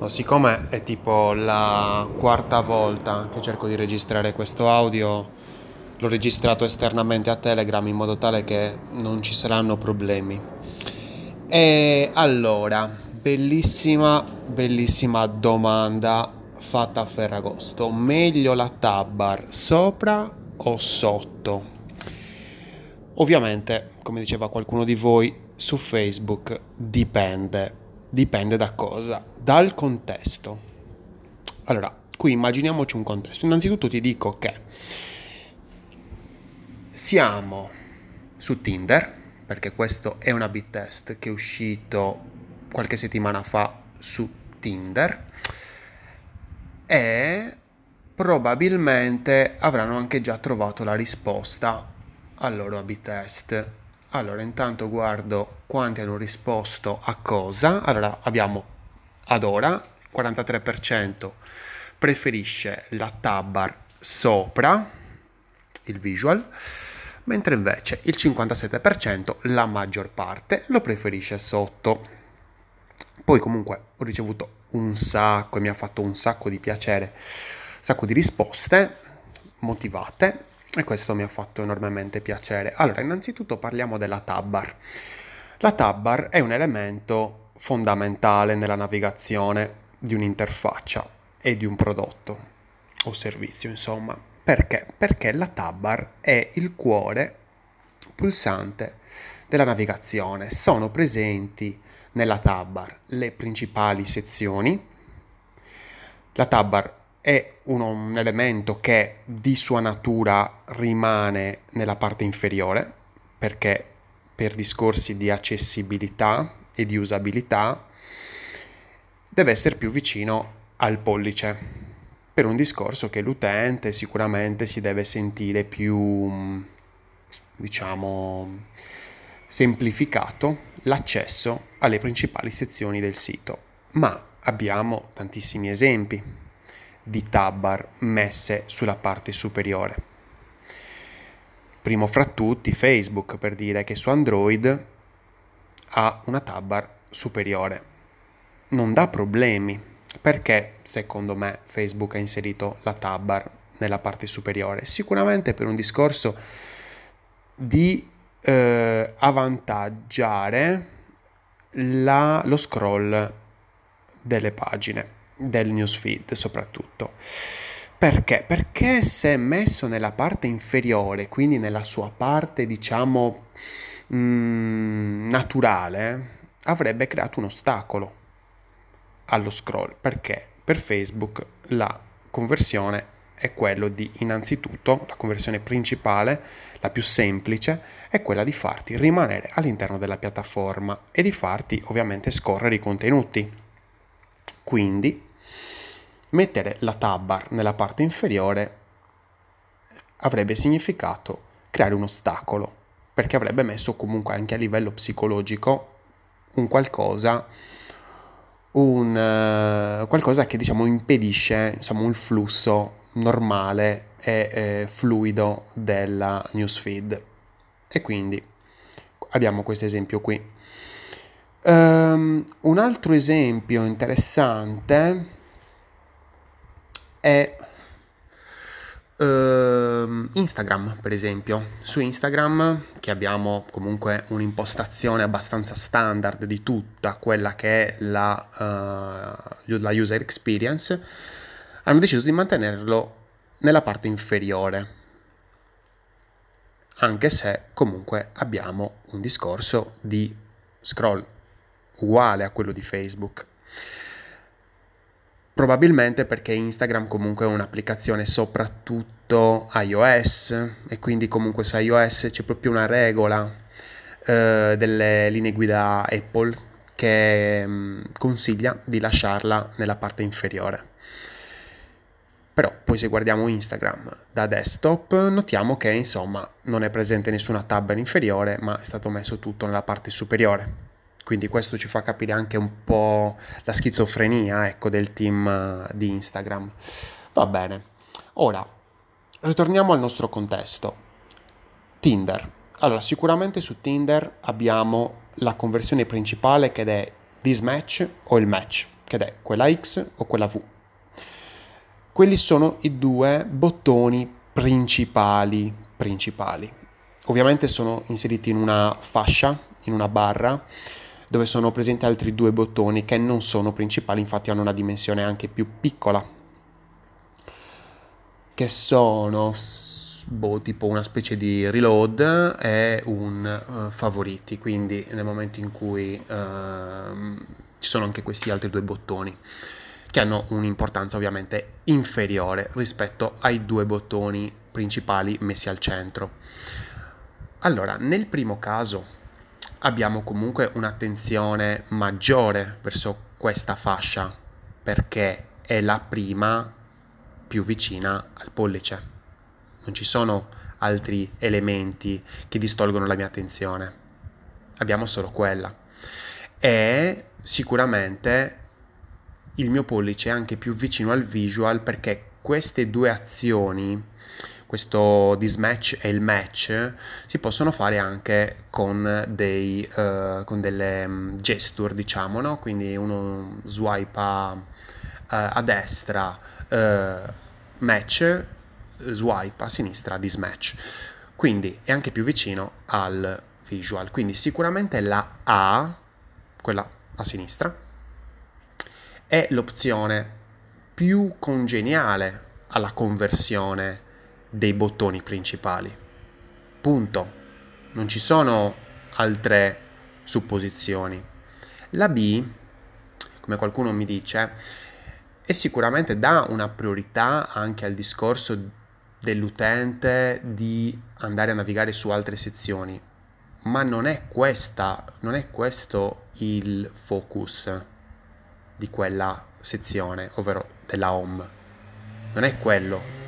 No, siccome è tipo la quarta volta che cerco di registrare questo audio, l'ho registrato esternamente a Telegram in modo tale che non ci saranno problemi. E allora, bellissima, bellissima domanda fatta a Ferragosto. Meglio la tabbar sopra o sotto? Ovviamente, come diceva qualcuno di voi, su Facebook dipende Dipende da cosa? Dal contesto. Allora, qui immaginiamoci un contesto. Innanzitutto ti dico che siamo su Tinder, perché questo è una bit test che è uscito qualche settimana fa su Tinder e probabilmente avranno anche già trovato la risposta al loro A-B test allora, intanto guardo quanti hanno risposto a cosa. Allora, abbiamo ad ora 43% preferisce la tabbar sopra il visual, mentre invece il 57%, la maggior parte, lo preferisce sotto. Poi comunque ho ricevuto un sacco e mi ha fatto un sacco di piacere, un sacco di risposte motivate e questo mi ha fatto enormemente piacere. Allora, innanzitutto parliamo della tabbar. La tabbar è un elemento fondamentale nella navigazione di un'interfaccia e di un prodotto o servizio, insomma. Perché? Perché la tabbar è il cuore pulsante della navigazione. Sono presenti nella tabbar le principali sezioni. La tabbar è un, un elemento che di sua natura rimane nella parte inferiore perché per discorsi di accessibilità e di usabilità deve essere più vicino al pollice per un discorso che l'utente sicuramente si deve sentire più diciamo semplificato l'accesso alle principali sezioni del sito. Ma abbiamo tantissimi esempi di tabbar messe sulla parte superiore. Primo fra tutti Facebook per dire che su Android ha una tabbar superiore. Non dà problemi perché secondo me Facebook ha inserito la tabbar nella parte superiore. Sicuramente per un discorso di eh, avvantaggiare la, lo scroll delle pagine del newsfeed soprattutto. Perché? Perché se messo nella parte inferiore, quindi nella sua parte diciamo mh, mm, naturale, avrebbe creato un ostacolo allo scroll. Perché? Per Facebook la conversione è quello di innanzitutto la conversione principale, la più semplice, è quella di farti rimanere all'interno della piattaforma e di farti ovviamente scorrere i contenuti. Quindi Mettere la tabbar nella parte inferiore avrebbe significato creare un ostacolo, perché avrebbe messo comunque anche a livello psicologico un qualcosa, un, uh, qualcosa che diciamo impedisce insomma, un flusso normale e eh, fluido della newsfeed. E quindi abbiamo questo esempio qui. Um, un altro esempio interessante è uh, Instagram, per esempio. Su Instagram, che abbiamo comunque un'impostazione abbastanza standard di tutta quella che è la, uh, la user experience, hanno deciso di mantenerlo nella parte inferiore. Anche se comunque abbiamo un discorso di scroll uguale a quello di Facebook. Probabilmente perché Instagram comunque è un'applicazione soprattutto iOS e quindi comunque su iOS c'è proprio una regola eh, delle linee guida Apple che mm, consiglia di lasciarla nella parte inferiore. Però poi se guardiamo Instagram da desktop notiamo che insomma non è presente nessuna tab inferiore ma è stato messo tutto nella parte superiore. Quindi questo ci fa capire anche un po' la schizofrenia ecco, del team eh, di Instagram. Va bene. Ora, ritorniamo al nostro contesto. Tinder. Allora, sicuramente su Tinder abbiamo la conversione principale che è this match o il match. che è quella X o quella V. Quelli sono i due bottoni principali, principali. Ovviamente sono inseriti in una fascia, in una barra, dove sono presenti altri due bottoni che non sono principali, infatti hanno una dimensione anche più piccola, che sono boh, tipo una specie di reload e un uh, favoriti, quindi nel momento in cui uh, ci sono anche questi altri due bottoni che hanno un'importanza ovviamente inferiore rispetto ai due bottoni principali messi al centro. Allora, nel primo caso abbiamo comunque un'attenzione maggiore verso questa fascia perché è la prima più vicina al pollice. Non ci sono altri elementi che distolgono la mia attenzione. Abbiamo solo quella. E sicuramente il mio pollice è anche più vicino al visual perché queste due azioni questo dismatch e il match si possono fare anche con, dei, uh, con delle um, gesture, diciamo, no? quindi uno swipe a, uh, a destra, uh, match, swipe a sinistra, dismatch. Quindi è anche più vicino al visual. Quindi sicuramente la A, quella a sinistra, è l'opzione più congeniale alla conversione dei bottoni principali. Punto. Non ci sono altre supposizioni. La B, come qualcuno mi dice, è sicuramente dà una priorità anche al discorso dell'utente di andare a navigare su altre sezioni, ma non è questa, non è questo il focus di quella sezione, ovvero della home. Non è quello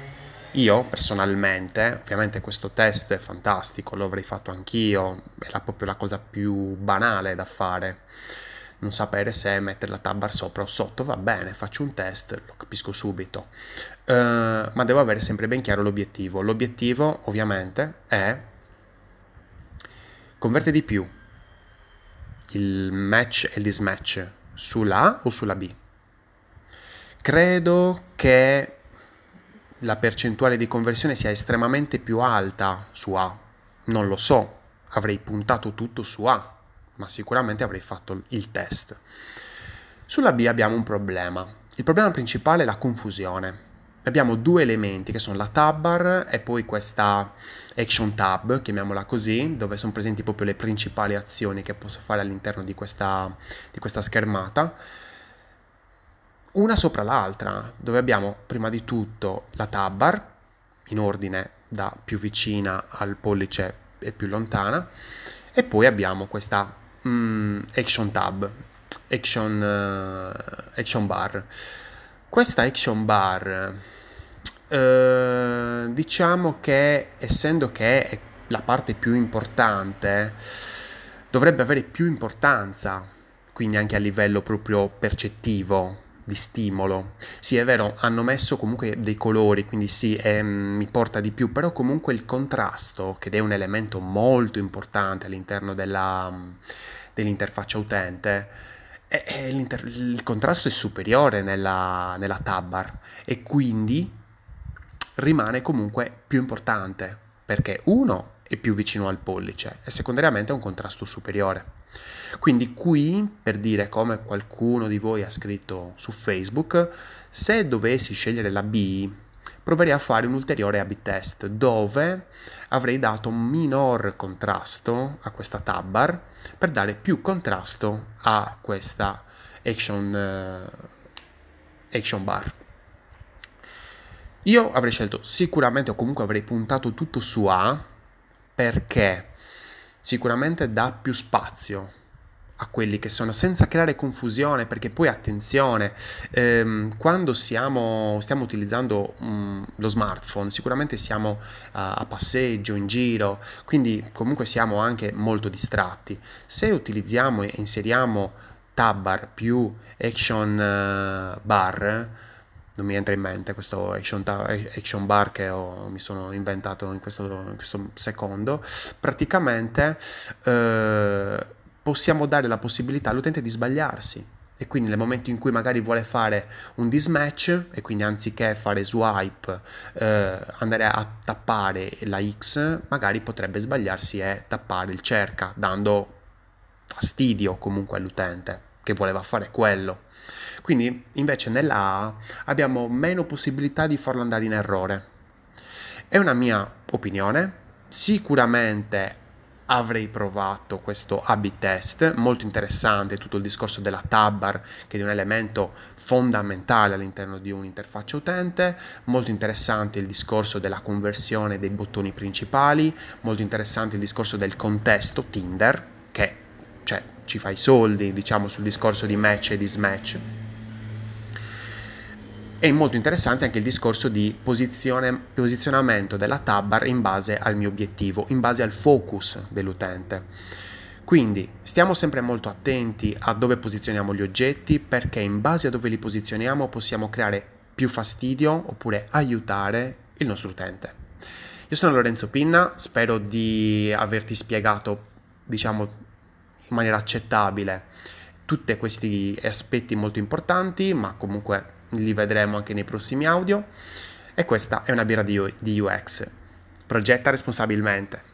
io personalmente, ovviamente questo test è fantastico, lo avrei fatto anch'io, è proprio la cosa più banale da fare. Non sapere se mettere la tab bar sopra o sotto, va bene, faccio un test, lo capisco subito. Uh, ma devo avere sempre ben chiaro l'obiettivo. L'obiettivo ovviamente è converte di più il match e il dismatch sulla A o sulla B. Credo che la percentuale di conversione sia estremamente più alta su A. Non lo so, avrei puntato tutto su A, ma sicuramente avrei fatto il test. Sulla B abbiamo un problema. Il problema principale è la confusione. Abbiamo due elementi che sono la tab bar e poi questa action tab, chiamiamola così, dove sono presenti proprio le principali azioni che posso fare all'interno di questa, di questa schermata una sopra l'altra, dove abbiamo prima di tutto la tab bar, in ordine da più vicina al pollice e più lontana, e poi abbiamo questa mm, action tab, action, uh, action bar. Questa action bar, uh, diciamo che essendo che è la parte più importante, dovrebbe avere più importanza, quindi anche a livello proprio percettivo, di stimolo. Sì, è vero, hanno messo comunque dei colori, quindi sì, è, mi porta di più, però comunque il contrasto, che è un elemento molto importante all'interno della, dell'interfaccia utente, è, è il contrasto è superiore nella, nella tab bar e quindi rimane comunque più importante, perché uno è più vicino al pollice e secondariamente un contrasto superiore. Quindi qui, per dire come qualcuno di voi ha scritto su Facebook, se dovessi scegliere la B, proverei a fare un ulteriore A-B test dove avrei dato minor contrasto a questa tab bar per dare più contrasto a questa action, uh, action bar. Io avrei scelto sicuramente o comunque avrei puntato tutto su A perché sicuramente dà più spazio a quelli che sono senza creare confusione perché poi attenzione ehm, quando siamo, stiamo utilizzando um, lo smartphone sicuramente siamo uh, a passeggio in giro quindi comunque siamo anche molto distratti. Se utilizziamo e inseriamo tab bar più action uh, bar non mi entra in mente questo action, action bar che ho, mi sono inventato in questo, in questo secondo, praticamente eh, possiamo dare la possibilità all'utente di sbagliarsi. E quindi nel momento in cui magari vuole fare un dismatch e quindi anziché fare swipe eh, andare a tappare la X magari potrebbe sbagliarsi e tappare il cerca dando fastidio comunque all'utente che voleva fare quello. Quindi invece nella A abbiamo meno possibilità di farlo andare in errore. È una mia opinione, sicuramente avrei provato questo A-B test, molto interessante tutto il discorso della tabbar che è un elemento fondamentale all'interno di un'interfaccia utente, molto interessante il discorso della conversione dei bottoni principali, molto interessante il discorso del contesto Tinder che cioè, ci fa i soldi diciamo sul discorso di match e di smatch è molto interessante anche il discorso di posizionamento della tabbar in base al mio obiettivo, in base al focus dell'utente. Quindi stiamo sempre molto attenti a dove posizioniamo gli oggetti perché in base a dove li posizioniamo possiamo creare più fastidio oppure aiutare il nostro utente. Io sono Lorenzo Pinna, spero di averti spiegato, diciamo, maniera accettabile tutti questi aspetti molto importanti, ma comunque li vedremo anche nei prossimi audio. E questa è una birra di UX. Progetta responsabilmente.